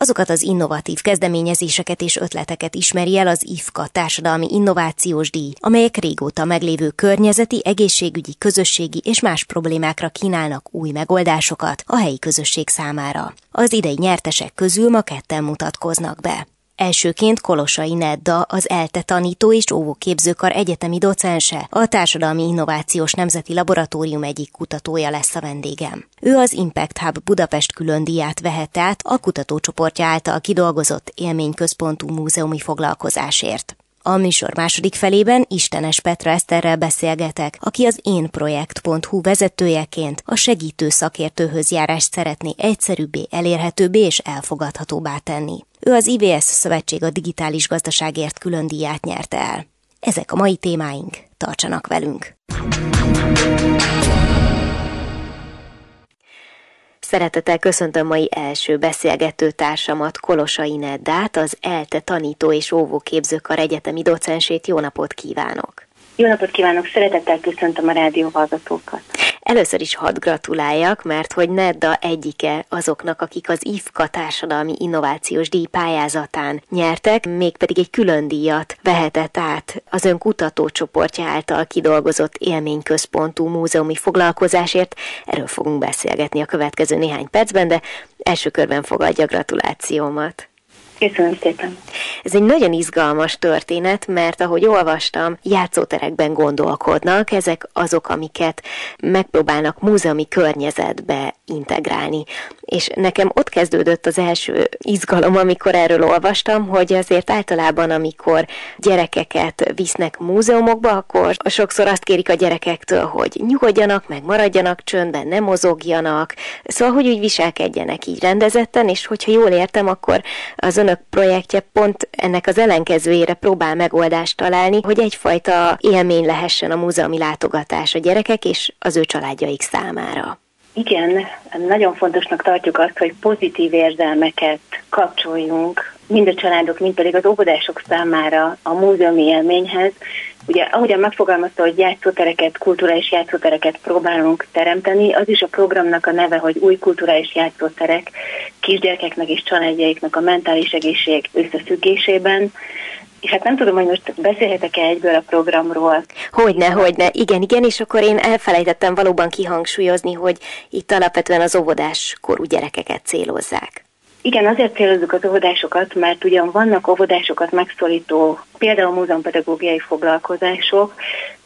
Azokat az innovatív kezdeményezéseket és ötleteket ismeri el az IFKA társadalmi innovációs díj, amelyek régóta meglévő környezeti, egészségügyi, közösségi és más problémákra kínálnak új megoldásokat a helyi közösség számára. Az idei nyertesek közül ma ketten mutatkoznak be. Elsőként Kolosai Nedda, az ELTE tanító és óvóképzőkar egyetemi docense, a Társadalmi Innovációs Nemzeti Laboratórium egyik kutatója lesz a vendégem. Ő az Impact Hub Budapest külön díját vehette át a kutatócsoportja által kidolgozott élményközpontú múzeumi foglalkozásért. A műsor második felében Istenes Petra Eszterrel beszélgetek, aki az énprojekt.hu vezetőjeként a segítő szakértőhöz járást szeretné egyszerűbbé, elérhetőbbé és elfogadhatóbbá tenni. Ő az IBS Szövetség a digitális gazdaságért külön díját nyerte el. Ezek a mai témáink. Tartsanak velünk! Szeretettel köszöntöm mai első beszélgető társamat, Kolosai Neddát, az ELTE tanító és óvóképzőkar egyetemi docensét. Jó napot kívánok! Jó napot kívánok, szeretettel köszöntöm a rádió hallgatókat. Először is hadd gratuláljak, mert hogy Nedda egyike azoknak, akik az IFKA társadalmi innovációs díj pályázatán nyertek, mégpedig egy külön díjat vehetett át az ön kutatócsoportja által kidolgozott élményközpontú múzeumi foglalkozásért. Erről fogunk beszélgetni a következő néhány percben, de első körben fogadja gratulációmat. Köszönöm szépen. Ez egy nagyon izgalmas történet, mert ahogy olvastam, játszóterekben gondolkodnak, ezek azok, amiket megpróbálnak múzeumi környezetbe integrálni. És nekem ott kezdődött az első izgalom, amikor erről olvastam, hogy azért általában, amikor gyerekeket visznek múzeumokba, akkor sokszor azt kérik a gyerekektől, hogy nyugodjanak, meg maradjanak csöndben, ne mozogjanak, szóval, hogy úgy viselkedjenek így rendezetten, és hogyha jól értem, akkor az önök projektje pont ennek az ellenkezőjére próbál megoldást találni, hogy egyfajta élmény lehessen a múzeumi látogatás a gyerekek és az ő családjaik számára. Igen, nagyon fontosnak tartjuk azt, hogy pozitív érzelmeket kapcsoljunk mind a családok, mind pedig az óvodások számára a múzeumi élményhez. Ugye, ahogyan megfogalmazta, hogy játszótereket, kulturális játszótereket próbálunk teremteni, az is a programnak a neve, hogy új kulturális játszóterek kisgyerekeknek és családjaiknak a mentális egészség összefüggésében. És hát nem tudom, hogy most beszélhetek-e egyből a programról. Hogyne, hogyne. Igen, igen, és akkor én elfelejtettem valóban kihangsúlyozni, hogy itt alapvetően az óvodás korú gyerekeket célozzák. Igen, azért célozzuk az óvodásokat, mert ugyan vannak óvodásokat megszólító, például múzeumpedagógiai foglalkozások,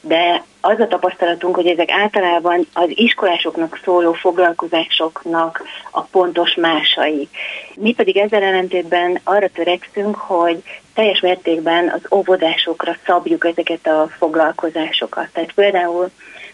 de az a tapasztalatunk, hogy ezek általában az iskolásoknak szóló foglalkozásoknak a pontos másai. Mi pedig ezzel ellentétben arra törekszünk, hogy teljes mértékben az óvodásokra szabjuk ezeket a foglalkozásokat. Tehát például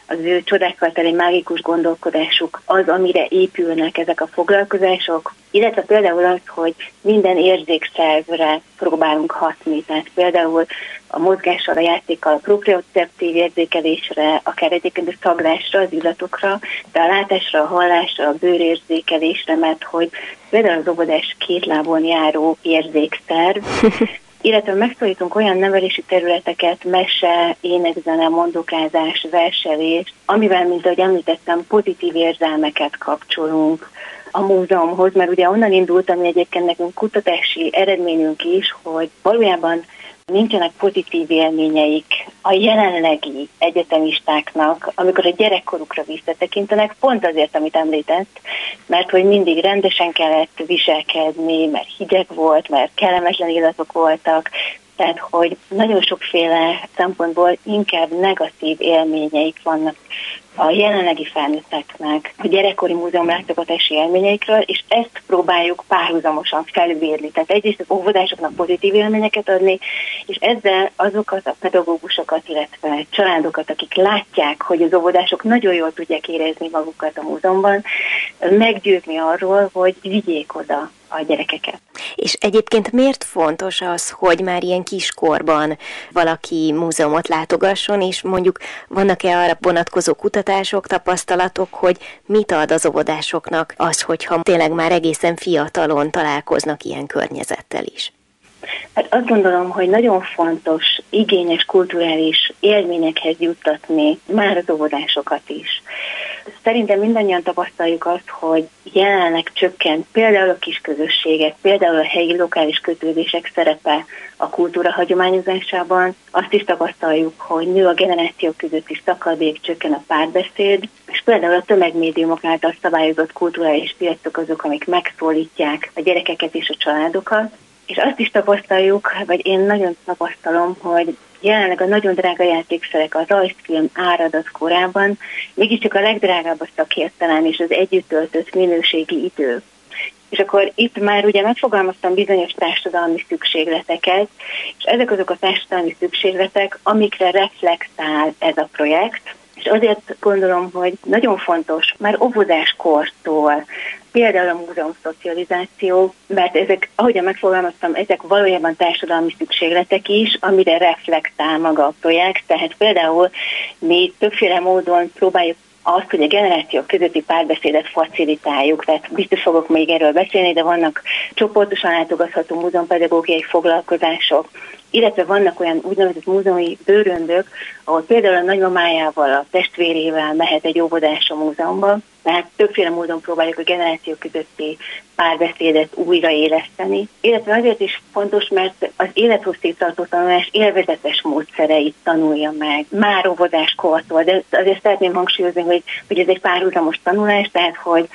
az ő csodákkal teli mágikus gondolkodásuk az, amire épülnek ezek a foglalkozások, illetve például az, hogy minden érzékszervre próbálunk hatni, tehát például a mozgással, a játékkal, a proprioceptív érzékelésre, akár egyébként a szaglásra, az illatokra, de a látásra, a hallásra, a bőrérzékelésre, mert hogy például az óvodás két lábon járó érzékszerv, illetve megszólítunk olyan nevelési területeket, mese, énekzene, mondokázás, verselés, amivel, mint ahogy említettem, pozitív érzelmeket kapcsolunk a múzeumhoz, mert ugye onnan indult, ami egyébként nekünk kutatási eredményünk is, hogy valójában nincsenek pozitív élményeik a jelenlegi egyetemistáknak, amikor a gyerekkorukra visszatekintenek, pont azért, amit említett, mert hogy mindig rendesen kellett viselkedni, mert hideg volt, mert kellemetlen illatok voltak, tehát hogy nagyon sokféle szempontból inkább negatív élményeik vannak a jelenlegi felnőtteknek a gyerekkori múzeum látogatási élményeikről, és ezt próbáljuk párhuzamosan felvérni. Tehát egyrészt az óvodásoknak pozitív élményeket adni, és ezzel azokat a pedagógusokat, illetve családokat, akik látják, hogy az óvodások nagyon jól tudják érezni magukat a múzeumban, meggyőzni arról, hogy vigyék oda a gyerekeket. És egyébként miért fontos az, hogy már ilyen kiskorban valaki múzeumot látogasson, és mondjuk vannak-e arra vonatkozó kutatások, tapasztalatok, hogy mit ad az óvodásoknak az, hogyha tényleg már egészen fiatalon találkoznak ilyen környezettel is? Hát azt gondolom, hogy nagyon fontos, igényes kulturális élményekhez juttatni már az óvodásokat is. Szerintem mindannyian tapasztaljuk azt, hogy jelenleg csökkent például a kis közösségek, például a helyi lokális kötődések szerepe a kultúra hagyományozásában. Azt is tapasztaljuk, hogy nő a generációk között is szakadék, csökken a párbeszéd, és például a tömegmédiumok által szabályozott kulturális piacok azok, amik megszólítják a gyerekeket és a családokat. És azt is tapasztaljuk, vagy én nagyon tapasztalom, hogy jelenleg a nagyon drága játékszerek a rajzfilm áradat korában mégiscsak a legdrágább a szakértelem és az együtt töltött minőségi idő. És akkor itt már ugye megfogalmaztam bizonyos társadalmi szükségleteket, és ezek azok a társadalmi szükségletek, amikre reflektál ez a projekt, és azért gondolom, hogy nagyon fontos már óvodáskortól, például a múzeum szocializáció, mert ezek, ahogyan megfogalmaztam, ezek valójában társadalmi szükségletek is, amire reflektál maga a projekt, tehát például mi többféle módon próbáljuk azt, hogy a generációk közötti párbeszédet facilitáljuk, tehát biztos fogok még erről beszélni, de vannak csoportosan látogatható múzeumpedagógiai foglalkozások, illetve vannak olyan úgynevezett múzeumi bőröndök, ahol például a nagymamájával, a testvérével mehet egy óvodás a múzeumban, tehát többféle módon próbáljuk a generáció közötti párbeszédet újraéleszteni, illetve azért is fontos, mert az élethosszígtartó tanulás élvezetes módszereit tanulja meg, már óvodáskortól, de azért szeretném hangsúlyozni, hogy, hogy ez egy párhuzamos tanulás, tehát hogy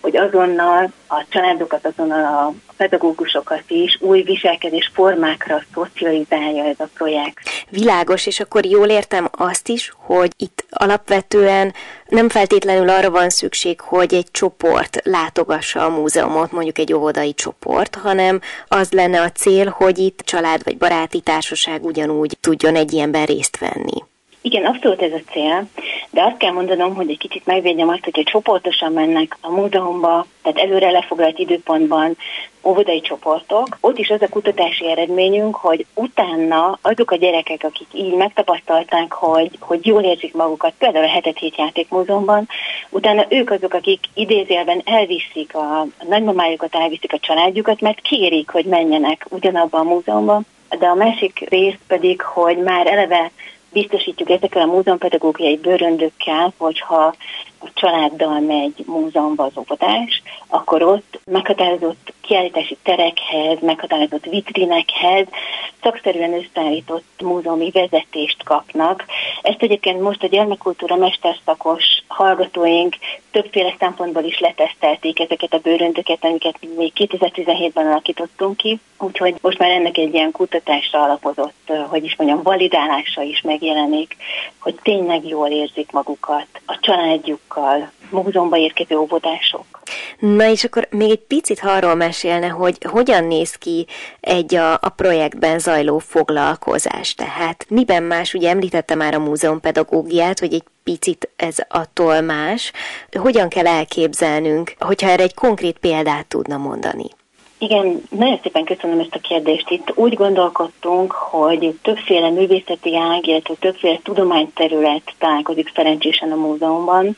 hogy azonnal a családokat, azonnal a pedagógusokat is új viselkedés formákra szocializálja ez a projekt. Világos, és akkor jól értem azt is, hogy itt alapvetően nem feltétlenül arra van szükség, hogy egy csoport látogassa a múzeumot, mondjuk egy óvodai csoport, hanem az lenne a cél, hogy itt család vagy baráti társaság ugyanúgy tudjon egy ilyenben részt venni. Igen, abszolút ez a cél, de azt kell mondanom, hogy egy kicsit megvédjem azt, hogyha csoportosan mennek a múzeumba, tehát előre lefoglalt időpontban óvodai csoportok, ott is az a kutatási eredményünk, hogy utána azok a gyerekek, akik így megtapasztalták, hogy, hogy jól érzik magukat, például a hetet hét játékmúzeumban, utána ők azok, akik idézélben elviszik a, a nagymamájukat, elviszik a családjukat, mert kérik, hogy menjenek ugyanabba a múzeumba, de a másik rész pedig, hogy már eleve biztosítjuk ezekkel a múzeumpedagógiai bőröndökkel, hogyha a családdal megy múzeumba az óvodás, akkor ott meghatározott kiállítási terekhez, meghatározott vitrinekhez szakszerűen összeállított múzeumi vezetést kapnak. Ezt egyébként most a gyermekkultúra mesterszakos hallgatóink többféle szempontból is letesztelték ezeket a bőröndöket, amiket még 2017-ben alakítottunk ki, úgyhogy most már ennek egy ilyen kutatásra alapozott, hogy is mondjam, validálása is megjelenik, hogy tényleg jól érzik magukat a családjukkal, múzeumba érkező óvodások. Na és akkor még egy picit arról mesélne, hogy hogyan néz ki egy a, a projektben zajló foglalkozás. Tehát miben más, ugye említette már a múzeumpedagógiát, hogy egy picit ez attól más. Hogyan kell elképzelnünk, hogyha erre egy konkrét példát tudna mondani? Igen, nagyon szépen köszönöm ezt a kérdést. Itt úgy gondolkodtunk, hogy többféle művészeti ág, illetve többféle tudományterület találkozik szerencsésen a múzeumban.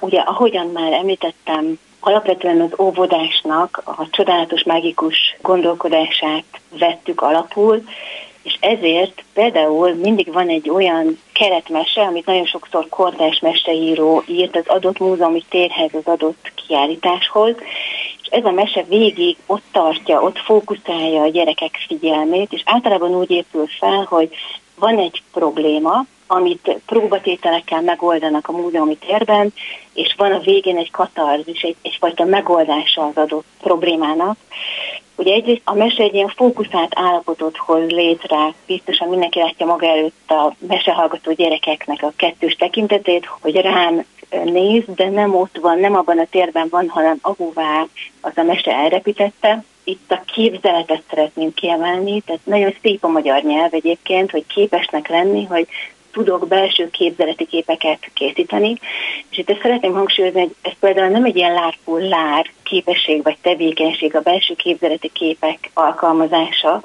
Ugye, ahogyan már említettem, alapvetően az óvodásnak a csodálatos, mágikus gondolkodását vettük alapul, és ezért például mindig van egy olyan keretmese, amit nagyon sokszor kortás meseíró írt az adott múzeumi térhez, az adott kiállításhoz, ez a mese végig ott tartja, ott fókuszálja a gyerekek figyelmét, és általában úgy épül fel, hogy van egy probléma, amit próbatételekkel megoldanak a múzeumi térben, és van a végén egy katarzis, egy, egyfajta megoldása az adott problémának, Ugye egyrészt a mese egy ilyen fókuszált állapotot hoz létre, biztosan mindenki látja maga előtt a mesehallgató gyerekeknek a kettős tekintetét, hogy rám néz, de nem ott van, nem abban a térben van, hanem ahová az a mese elrepítette. Itt a képzeletet szeretném kiemelni, tehát nagyon szép a magyar nyelv egyébként, hogy képesnek lenni, hogy tudok belső képzeleti képeket készíteni, és itt ezt szeretném hangsúlyozni, hogy ez például nem egy ilyen lárpul lár képesség vagy tevékenység a belső képzeleti képek alkalmazása,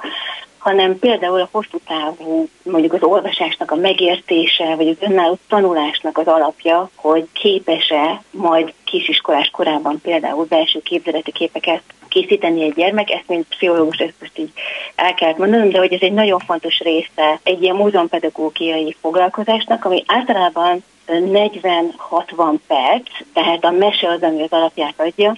hanem például a hosszú távú, mondjuk az olvasásnak a megértése, vagy az önálló tanulásnak az alapja, hogy képes-e majd kisiskolás korában például belső képzeleti képeket készíteni egy gyermek, ezt mint pszichológus ezt most így el kellett mondanom, de hogy ez egy nagyon fontos része egy ilyen múzeumpedagógiai foglalkozásnak, ami általában 40-60 perc, tehát a mese az, ami az alapját adja,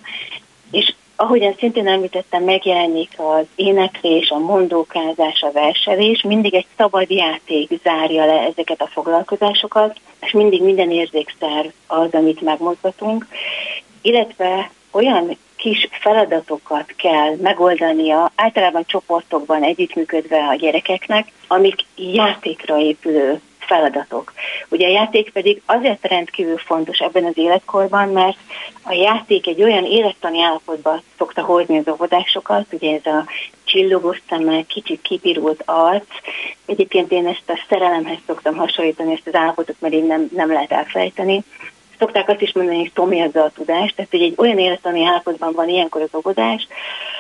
és ahogyan szintén említettem, megjelenik az éneklés, a mondókázás, a verselés, mindig egy szabad játék zárja le ezeket a foglalkozásokat, és mindig minden érzékszer az, amit megmozgatunk, illetve olyan kis feladatokat kell megoldania, általában csoportokban együttműködve a gyerekeknek, amik játékra épülő feladatok. Ugye a játék pedig azért rendkívül fontos ebben az életkorban, mert a játék egy olyan élettani állapotba szokta hozni az óvodásokat, ugye ez a csillogó szemmel, kicsit kipirult arc. Egyébként én ezt a szerelemhez szoktam hasonlítani, ezt az állapotot, mert én nem, nem lehet elfelejteni szokták azt is mondani, hogy szomjazza a tudást, tehát hogy egy olyan élettani állapotban van ilyenkor az óvodás,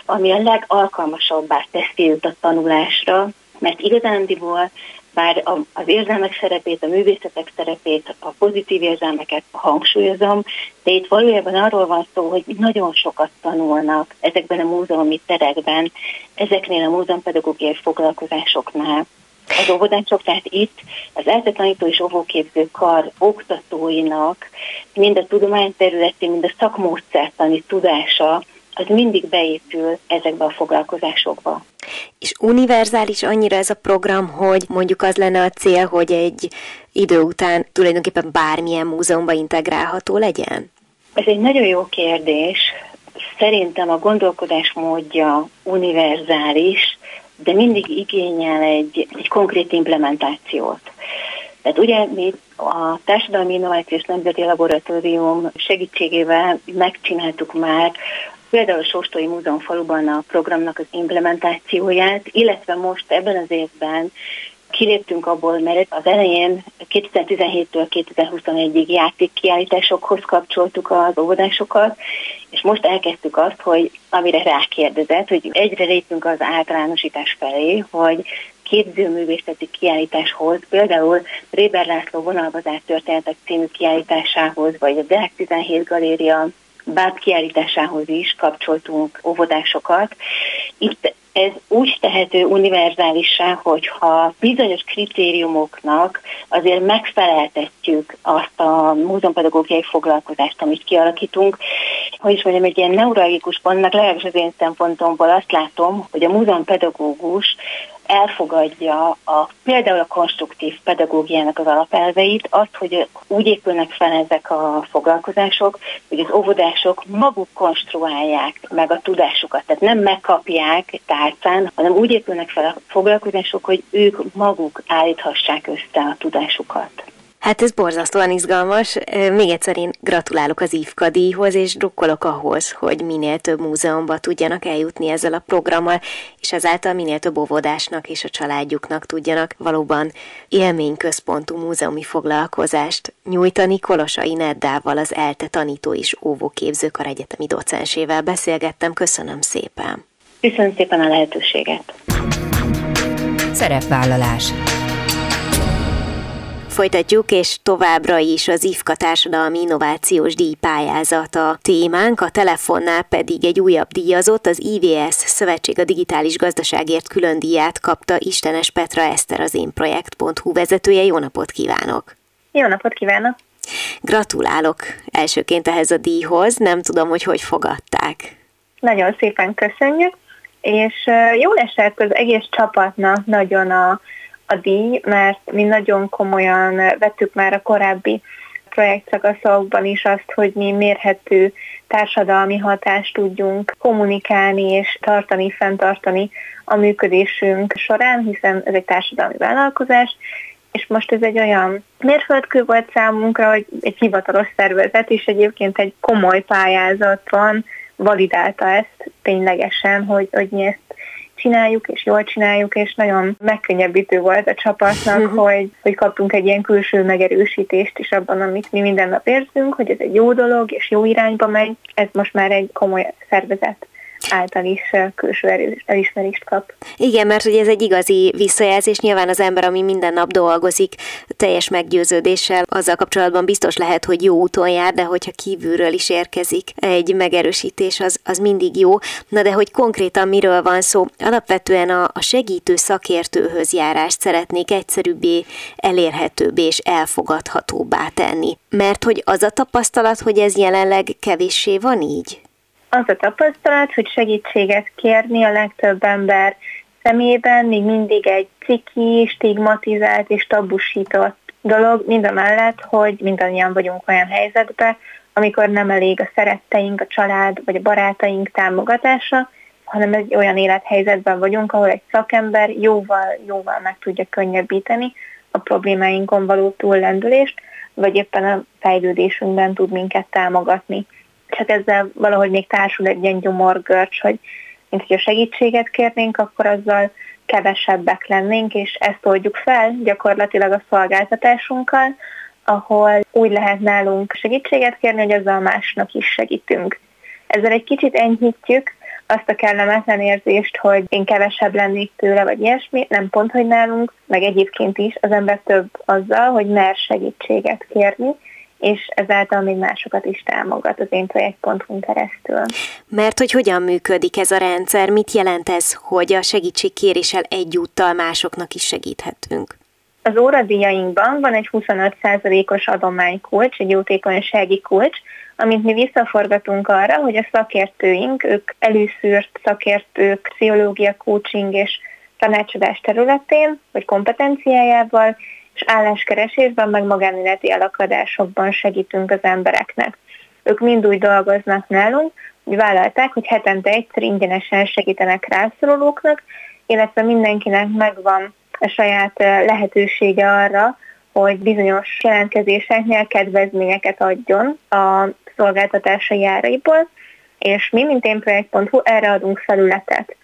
ami a legalkalmasabbá teszi őt a tanulásra, mert igazándiból bár az érzelmek szerepét, a művészetek szerepét, a pozitív érzelmeket hangsúlyozom, de itt valójában arról van szó, hogy nagyon sokat tanulnak ezekben a múzeumi terekben, ezeknél a múzeumpedagógiai foglalkozásoknál az óvodások, tehát itt az ELTE tanító és óvóképző kar oktatóinak mind a tudományterületi, mind a szakmódszertani tudása az mindig beépül ezekbe a foglalkozásokba. És univerzális annyira ez a program, hogy mondjuk az lenne a cél, hogy egy idő után tulajdonképpen bármilyen múzeumban integrálható legyen? Ez egy nagyon jó kérdés. Szerintem a gondolkodás módja univerzális, de mindig igényel egy, egy konkrét implementációt. Tehát ugye mi a Társadalmi Innovációs Nemzeti Laboratórium segítségével megcsináltuk már például a Sóstói Múzeum faluban a programnak az implementációját, illetve most ebben az évben kiléptünk abból, mert az elején 2017-től 2021-ig játékkiállításokhoz kapcsoltuk az óvodásokat, és most elkezdtük azt, hogy amire rákérdezett, hogy egyre lépünk az általánosítás felé, hogy képzőművészeti kiállításhoz, például Réber László vonalbazár történetek című kiállításához, vagy a Deák 17 galéria báb kiállításához is kapcsoltunk óvodásokat. Itt ez úgy tehető univerzálissá, hogyha bizonyos kritériumoknak azért megfeleltetjük azt a múzeumpedagógiai foglalkozást, amit kialakítunk. Hogy is mondjam, egy ilyen neurologikus pontnak legalábbis az én szempontomból azt látom, hogy a múzeumpedagógus elfogadja a, például a konstruktív pedagógiának az alapelveit, azt, hogy úgy épülnek fel ezek a foglalkozások, hogy az óvodások maguk konstruálják meg a tudásukat, tehát nem megkapják tárcán, hanem úgy épülnek fel a foglalkozások, hogy ők maguk állíthassák össze a tudásukat. Hát ez borzasztóan izgalmas. Még egyszer én gratulálok az IFKA díjhoz, és drukkolok ahhoz, hogy minél több múzeumba tudjanak eljutni ezzel a programmal, és ezáltal minél több óvodásnak és a családjuknak tudjanak valóban élményközpontú múzeumi foglalkozást nyújtani. Kolosai Neddával, az ELTE tanító és óvóképzőkar egyetemi docensével beszélgettem. Köszönöm szépen! Köszönöm szépen a lehetőséget! Szerepvállalás Folytatjuk, és továbbra is az IFKA társadalmi innovációs díjpályázat a témánk, a telefonnál pedig egy újabb díjazott, az IVS Szövetség a Digitális Gazdaságért külön díját kapta Istenes Petra Eszter az én projekt.hu vezetője. Jó napot kívánok! Jó napot kívánok! Gratulálok elsőként ehhez a díjhoz, nem tudom, hogy hogy fogadták. Nagyon szépen köszönjük, és jól esett az egész csapatnak nagyon a a díj, mert mi nagyon komolyan vettük már a korábbi projektszakaszokban is azt, hogy mi mérhető társadalmi hatást tudjunk kommunikálni és tartani, fenntartani a működésünk során, hiszen ez egy társadalmi vállalkozás, és most ez egy olyan mérföldkő volt számunkra, hogy egy hivatalos szervezet is egyébként egy komoly pályázaton validálta ezt ténylegesen, hogy, hogy mi ezt csináljuk, és jól csináljuk, és nagyon megkönnyebbítő volt a csapatnak, uh-huh. hogy, hogy kaptunk egy ilyen külső megerősítést is abban, amit mi minden nap érzünk, hogy ez egy jó dolog, és jó irányba megy. Ez most már egy komoly szervezet által is külső elismerést kap. Igen, mert ugye ez egy igazi visszajelzés, nyilván az ember, ami minden nap dolgozik, teljes meggyőződéssel azzal kapcsolatban biztos lehet, hogy jó úton jár, de hogyha kívülről is érkezik egy megerősítés, az, az mindig jó. Na de hogy konkrétan miről van szó? Alapvetően a, a segítő szakértőhöz járást szeretnék egyszerűbbé, elérhetőbbé és elfogadhatóbbá tenni. Mert hogy az a tapasztalat, hogy ez jelenleg kevéssé van így? Az a tapasztalat, hogy segítséget kérni a legtöbb ember szemében még mindig egy ciki, stigmatizált és tabusított dolog, mind a mellett, hogy mindannyian vagyunk olyan helyzetben, amikor nem elég a szeretteink, a család vagy a barátaink támogatása, hanem egy olyan élethelyzetben vagyunk, ahol egy szakember jóval, jóval meg tudja könnyebbíteni a problémáinkon való túllendülést, vagy éppen a fejlődésünkben tud minket támogatni csak ezzel valahogy még társul egy ilyen gyomorgörcs, hogy mint hogy a segítséget kérnénk, akkor azzal kevesebbek lennénk, és ezt oldjuk fel gyakorlatilag a szolgáltatásunkkal, ahol úgy lehet nálunk segítséget kérni, hogy azzal másnak is segítünk. Ezzel egy kicsit enyhítjük azt a kellemetlen érzést, hogy én kevesebb lennék tőle, vagy ilyesmi, nem pont, hogy nálunk, meg egyébként is az ember több azzal, hogy mer segítséget kérni, és ezáltal még másokat is támogat az én projekt.hu keresztül. Mert hogy hogyan működik ez a rendszer, mit jelent ez, hogy a segítségkéréssel egyúttal másoknak is segíthetünk? Az óradíjainkban van egy 25%-os adománykulcs, egy jótékonysági kulcs, amit mi visszaforgatunk arra, hogy a szakértőink, ők előszűrt szakértők, pszichológia, coaching és tanácsadás területén, vagy kompetenciájával és álláskeresésben, meg magánéleti elakadásokban segítünk az embereknek. Ők mind úgy dolgoznak nálunk, hogy vállalták, hogy hetente egyszer ingyenesen segítenek rászorulóknak, illetve mindenkinek megvan a saját lehetősége arra, hogy bizonyos jelentkezéseknél kedvezményeket adjon a szolgáltatásai áraiból, és mi, mint én projekt.hu, erre adunk felületet.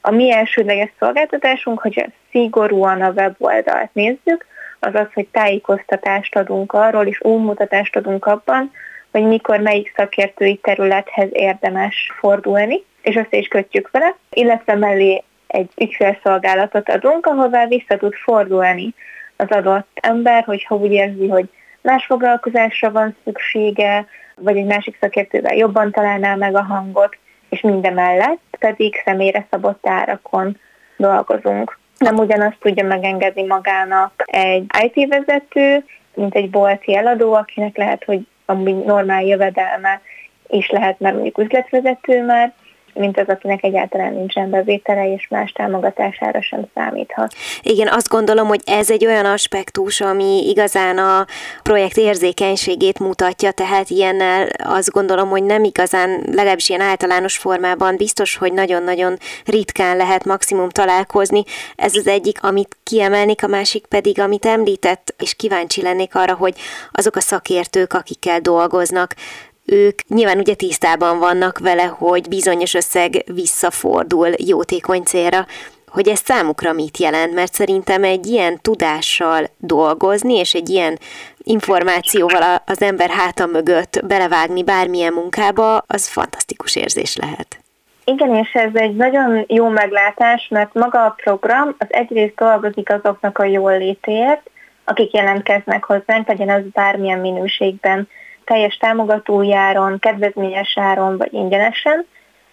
A mi elsődleges szolgáltatásunk, hogyha szigorúan a weboldalt nézzük, az az, hogy tájékoztatást adunk arról, és útmutatást adunk abban, hogy mikor melyik szakértői területhez érdemes fordulni, és össze is kötjük vele, illetve mellé egy ügyfélszolgálatot adunk, ahová vissza tud fordulni az adott ember, hogyha úgy érzi, hogy más foglalkozásra van szüksége, vagy egy másik szakértővel jobban találná meg a hangot, és mindemellett pedig személyre szabott árakon dolgozunk nem ugyanazt tudja megengedni magának egy IT vezető, mint egy bolti eladó, akinek lehet, hogy ami normál jövedelme is lehet, mert mondjuk üzletvezető már, mint az, akinek egyáltalán nincsen bevétele, és más támogatására sem számíthat. Igen, azt gondolom, hogy ez egy olyan aspektus, ami igazán a projekt érzékenységét mutatja, tehát ilyennel azt gondolom, hogy nem igazán, legalábbis ilyen általános formában biztos, hogy nagyon-nagyon ritkán lehet maximum találkozni. Ez az egyik, amit kiemelnék, a másik pedig, amit említett, és kíváncsi lennék arra, hogy azok a szakértők, akikkel dolgoznak, ők nyilván ugye tisztában vannak vele, hogy bizonyos összeg visszafordul jótékony célra, hogy ez számukra mit jelent, mert szerintem egy ilyen tudással dolgozni, és egy ilyen információval az ember háta mögött belevágni bármilyen munkába, az fantasztikus érzés lehet. Igen, és ez egy nagyon jó meglátás, mert maga a program az egyrészt dolgozik azoknak a jól létéért, akik jelentkeznek hozzánk, legyen az bármilyen minőségben teljes támogatójáron, kedvezményes áron vagy ingyenesen,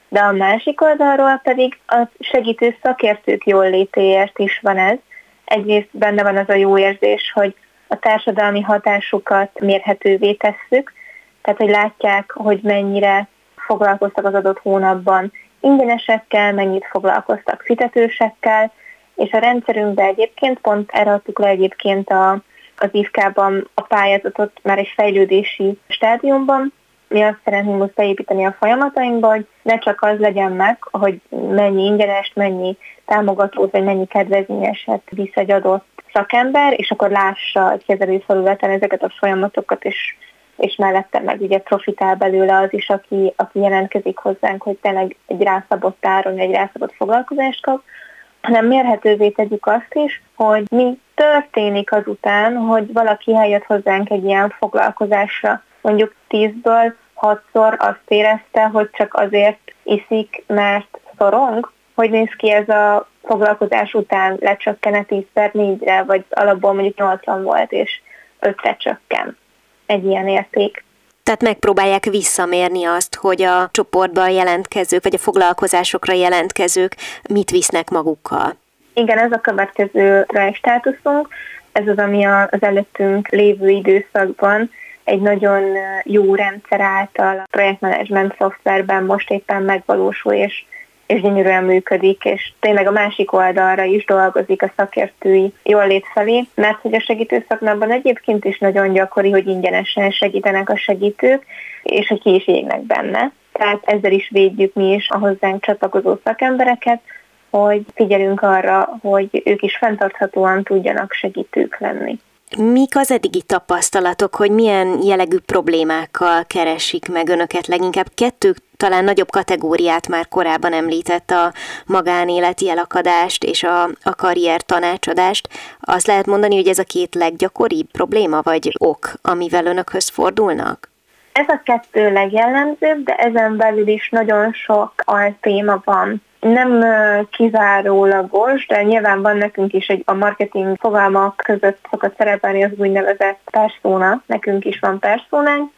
de a másik oldalról pedig a segítő szakértők jól létéért is van ez. Egyrészt benne van az a jó érzés, hogy a társadalmi hatásukat mérhetővé tesszük, tehát hogy látják, hogy mennyire foglalkoztak az adott hónapban ingyenesekkel, mennyit foglalkoztak fizetősekkel, és a rendszerünkben egyébként pont erre adtuk le egyébként a az IFK-ban a pályázatot már egy fejlődési stádiumban, mi azt szeretnénk most beépíteni a folyamatainkba, hogy ne csak az legyen meg, hogy mennyi ingyenes, mennyi támogatót, vagy mennyi kedvezményeset visz egy adott szakember, és akkor lássa a kezelőfelületen ezeket a folyamatokat, és, és mellette meg ugye profitál belőle az is, aki, aki jelentkezik hozzánk, hogy tényleg egy rászabott áron, egy rászabott foglalkozást kap, hanem mérhetővé tegyük azt is, hogy mi történik azután, hogy valaki eljött hozzánk egy ilyen foglalkozásra. Mondjuk tízből hatszor azt érezte, hogy csak azért iszik, mert szorong, hogy néz ki ez a foglalkozás után lecsökkene 10 per 4-re, vagy alapból mondjuk 80 volt, és 5-re csökken egy ilyen érték. Tehát megpróbálják visszamérni azt, hogy a csoportban jelentkezők, vagy a foglalkozásokra jelentkezők mit visznek magukkal. Igen, ez a következő státuszunk. Ez az, ami az előttünk lévő időszakban egy nagyon jó rendszer által a projektmenedzsment szoftverben most éppen megvalósul, és és gyönyörűen működik, és tényleg a másik oldalra is dolgozik a szakértői jól lét felé, mert hogy a segítőszakmában egyébként is nagyon gyakori, hogy ingyenesen segítenek a segítők, és hogy ki is égnek benne. Tehát ezzel is védjük mi is a hozzánk csatlakozó szakembereket, hogy figyelünk arra, hogy ők is fenntarthatóan tudjanak segítők lenni. Mik az eddigi tapasztalatok, hogy milyen jellegű problémákkal keresik meg önöket? Leginkább kettő talán nagyobb kategóriát már korábban említett a magánéleti elakadást és a, a karrier tanácsadást. Azt lehet mondani, hogy ez a két leggyakoribb probléma vagy ok, amivel önökhöz fordulnak? Ez a kettő legjellemzőbb, de ezen belül is nagyon sok altéma van nem kizárólagos, de nyilván van nekünk is egy a marketing fogalmak között szokott szerepelni az úgynevezett persona, nekünk is van personánk.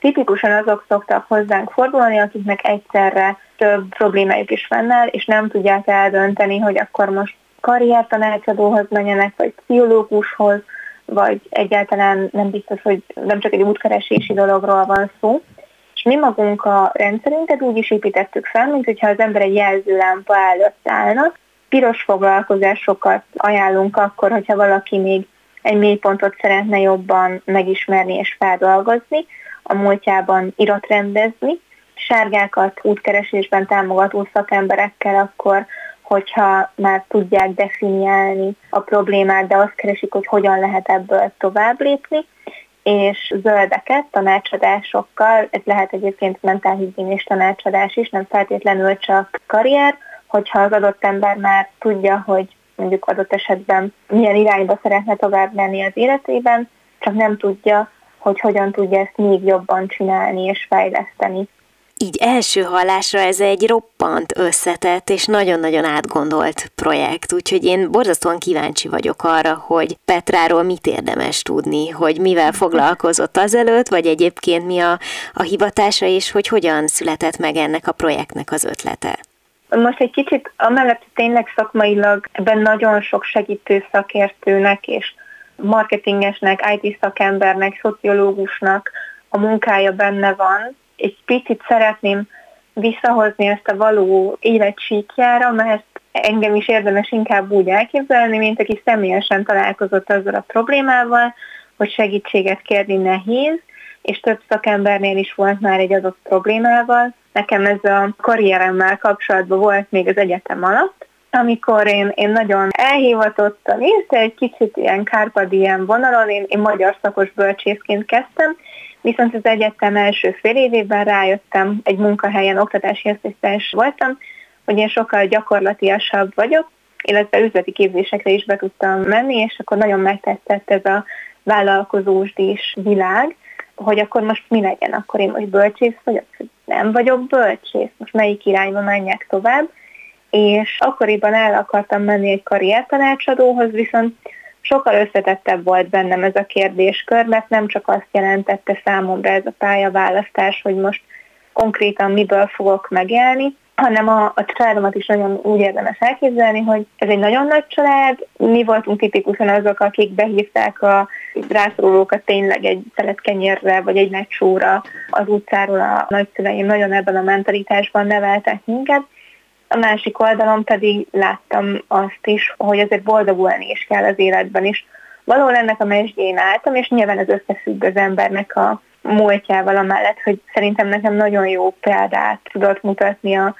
Tipikusan azok szoktak hozzánk fordulni, akiknek egyszerre több problémájuk is fennáll, és nem tudják eldönteni, hogy akkor most karriertanácsadóhoz menjenek, vagy pszichológushoz, vagy egyáltalán nem biztos, hogy nem csak egy útkeresési dologról van szó. És mi magunk a rendszerünket úgy is építettük fel, mint hogyha az ember egy jelzőlámpa előtt állna. Piros foglalkozásokat ajánlunk akkor, hogyha valaki még egy mélypontot szeretne jobban megismerni és feldolgozni, a múltjában iratrendezni, sárgákat útkeresésben támogató szakemberekkel akkor, hogyha már tudják definiálni a problémát, de azt keresik, hogy hogyan lehet ebből tovább lépni, és zöldeket tanácsadásokkal, ez lehet egyébként mentálhigiénés tanácsadás is, nem feltétlenül csak karrier, hogyha az adott ember már tudja, hogy mondjuk adott esetben milyen irányba szeretne tovább menni az életében, csak nem tudja, hogy hogyan tudja ezt még jobban csinálni és fejleszteni így első hallásra ez egy roppant összetett és nagyon-nagyon átgondolt projekt, úgyhogy én borzasztóan kíváncsi vagyok arra, hogy Petráról mit érdemes tudni, hogy mivel foglalkozott azelőtt, vagy egyébként mi a, a hivatása, és hogy hogyan született meg ennek a projektnek az ötlete. Most egy kicsit amellett tényleg szakmailag ebben nagyon sok segítő szakértőnek és marketingesnek, IT szakembernek, szociológusnak a munkája benne van, egy picit szeretném visszahozni ezt a való életsíkjára, mert engem is érdemes inkább úgy elképzelni, mint aki személyesen találkozott azzal a problémával, hogy segítséget kérni nehéz, és több szakembernél is volt már egy adott problémával. Nekem ez a karrieremmel kapcsolatban volt még az egyetem alatt, amikor én, én nagyon elhivatottan, érte egy kicsit ilyen kárpadien vonalon, én, én magyar szakos bölcsészként kezdtem, Viszont az egyetem első fél évében rájöttem, egy munkahelyen oktatási asszisztens voltam, hogy én sokkal gyakorlatiasabb vagyok, illetve üzleti képzésekre is be tudtam menni, és akkor nagyon megtetszett ez a vállalkozósdís világ, hogy akkor most mi legyen, akkor én most bölcsész vagyok, nem vagyok bölcsész, most melyik irányba menjek tovább, és akkoriban el akartam menni egy karriertanácsadóhoz, viszont sokkal összetettebb volt bennem ez a kérdéskör, mert nem csak azt jelentette számomra ez a pályaválasztás, hogy most konkrétan miből fogok megélni, hanem a, a családomat is nagyon úgy érdemes elképzelni, hogy ez egy nagyon nagy család, mi voltunk tipikusan azok, akik behívták a rászorulókat tényleg egy szelet kenyérre, vagy egy lecsóra az utcáról. A nagyszüleim nagyon ebben a mentalitásban neveltek minket, a másik oldalon pedig láttam azt is, hogy azért boldogulni is kell az életben is. valahol ennek a mesdjén álltam, és nyilván az összefügg az embernek a múltjával amellett, hogy szerintem nekem nagyon jó példát tudott mutatni a,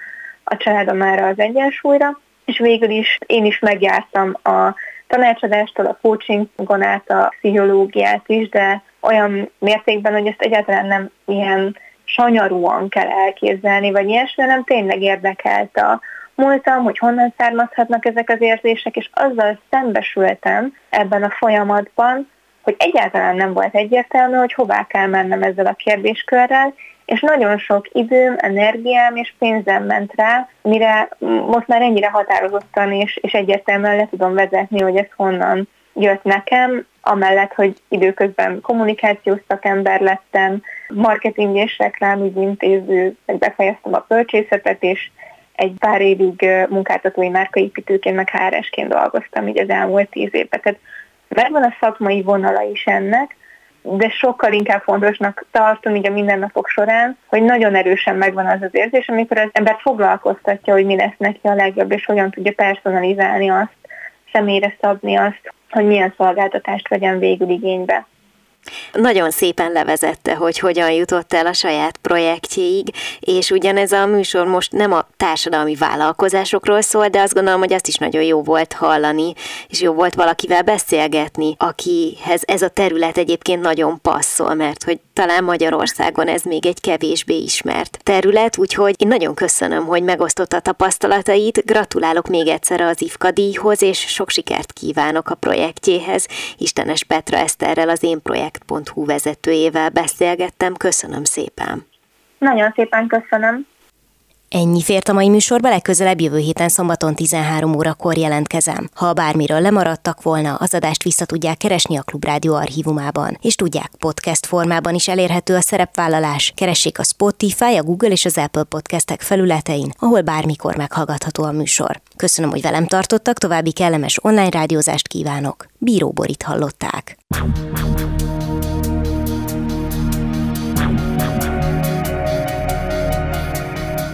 a családom erre az egyensúlyra, és végül is én is megjártam a tanácsadástól, a coachingon át a pszichológiát is, de olyan mértékben, hogy ezt egyáltalán nem ilyen sanyarúan kell elképzelni, vagy ilyesmi, hanem tényleg érdekelt a múltam, hogy honnan származhatnak ezek az érzések, és azzal szembesültem ebben a folyamatban, hogy egyáltalán nem volt egyértelmű, hogy hová kell mennem ezzel a kérdéskörrel, és nagyon sok időm, energiám és pénzem ment rá, mire most már ennyire határozottan és, és egyértelműen le tudom vezetni, hogy ez honnan jött nekem, amellett, hogy időközben kommunikációs szakember lettem, marketing és reklámügyintéző, befejeztem a bölcsészetet, és egy pár évig munkáltatói márkaépítőként, meg HRS-ként dolgoztam így az elmúlt tíz évben. Tehát megvan a szakmai vonala is ennek, de sokkal inkább fontosnak tartom így a mindennapok során, hogy nagyon erősen megvan az az érzés, amikor az ember foglalkoztatja, hogy mi lesz neki a legjobb, és hogyan tudja personalizálni azt, személyre szabni azt, hogy milyen szolgáltatást vegyen végül igénybe. Nagyon szépen levezette, hogy hogyan jutott el a saját projektjéig, és ugyanez a műsor most nem a társadalmi vállalkozásokról szól, de azt gondolom, hogy azt is nagyon jó volt hallani, és jó volt valakivel beszélgetni, akihez ez a terület egyébként nagyon passzol, mert hogy talán Magyarországon ez még egy kevésbé ismert terület, úgyhogy én nagyon köszönöm, hogy megosztotta a tapasztalatait, gratulálok még egyszer az IFKA díjhoz, és sok sikert kívánok a projektjéhez. Istenes Petra Eszterrel az én projekt.hu vezetőjével beszélgettem, köszönöm szépen. Nagyon szépen köszönöm. Ennyi fért a mai műsorba, legközelebb jövő héten szombaton 13 órakor jelentkezem. Ha bármiről lemaradtak volna, az adást vissza tudják keresni a Klubrádió archívumában, és tudják, podcast formában is elérhető a szerepvállalás. Keressék a Spotify, a Google és az Apple podcastek felületein, ahol bármikor meghallgatható a műsor. Köszönöm, hogy velem tartottak, további kellemes online rádiózást kívánok. Bíró Borit hallották.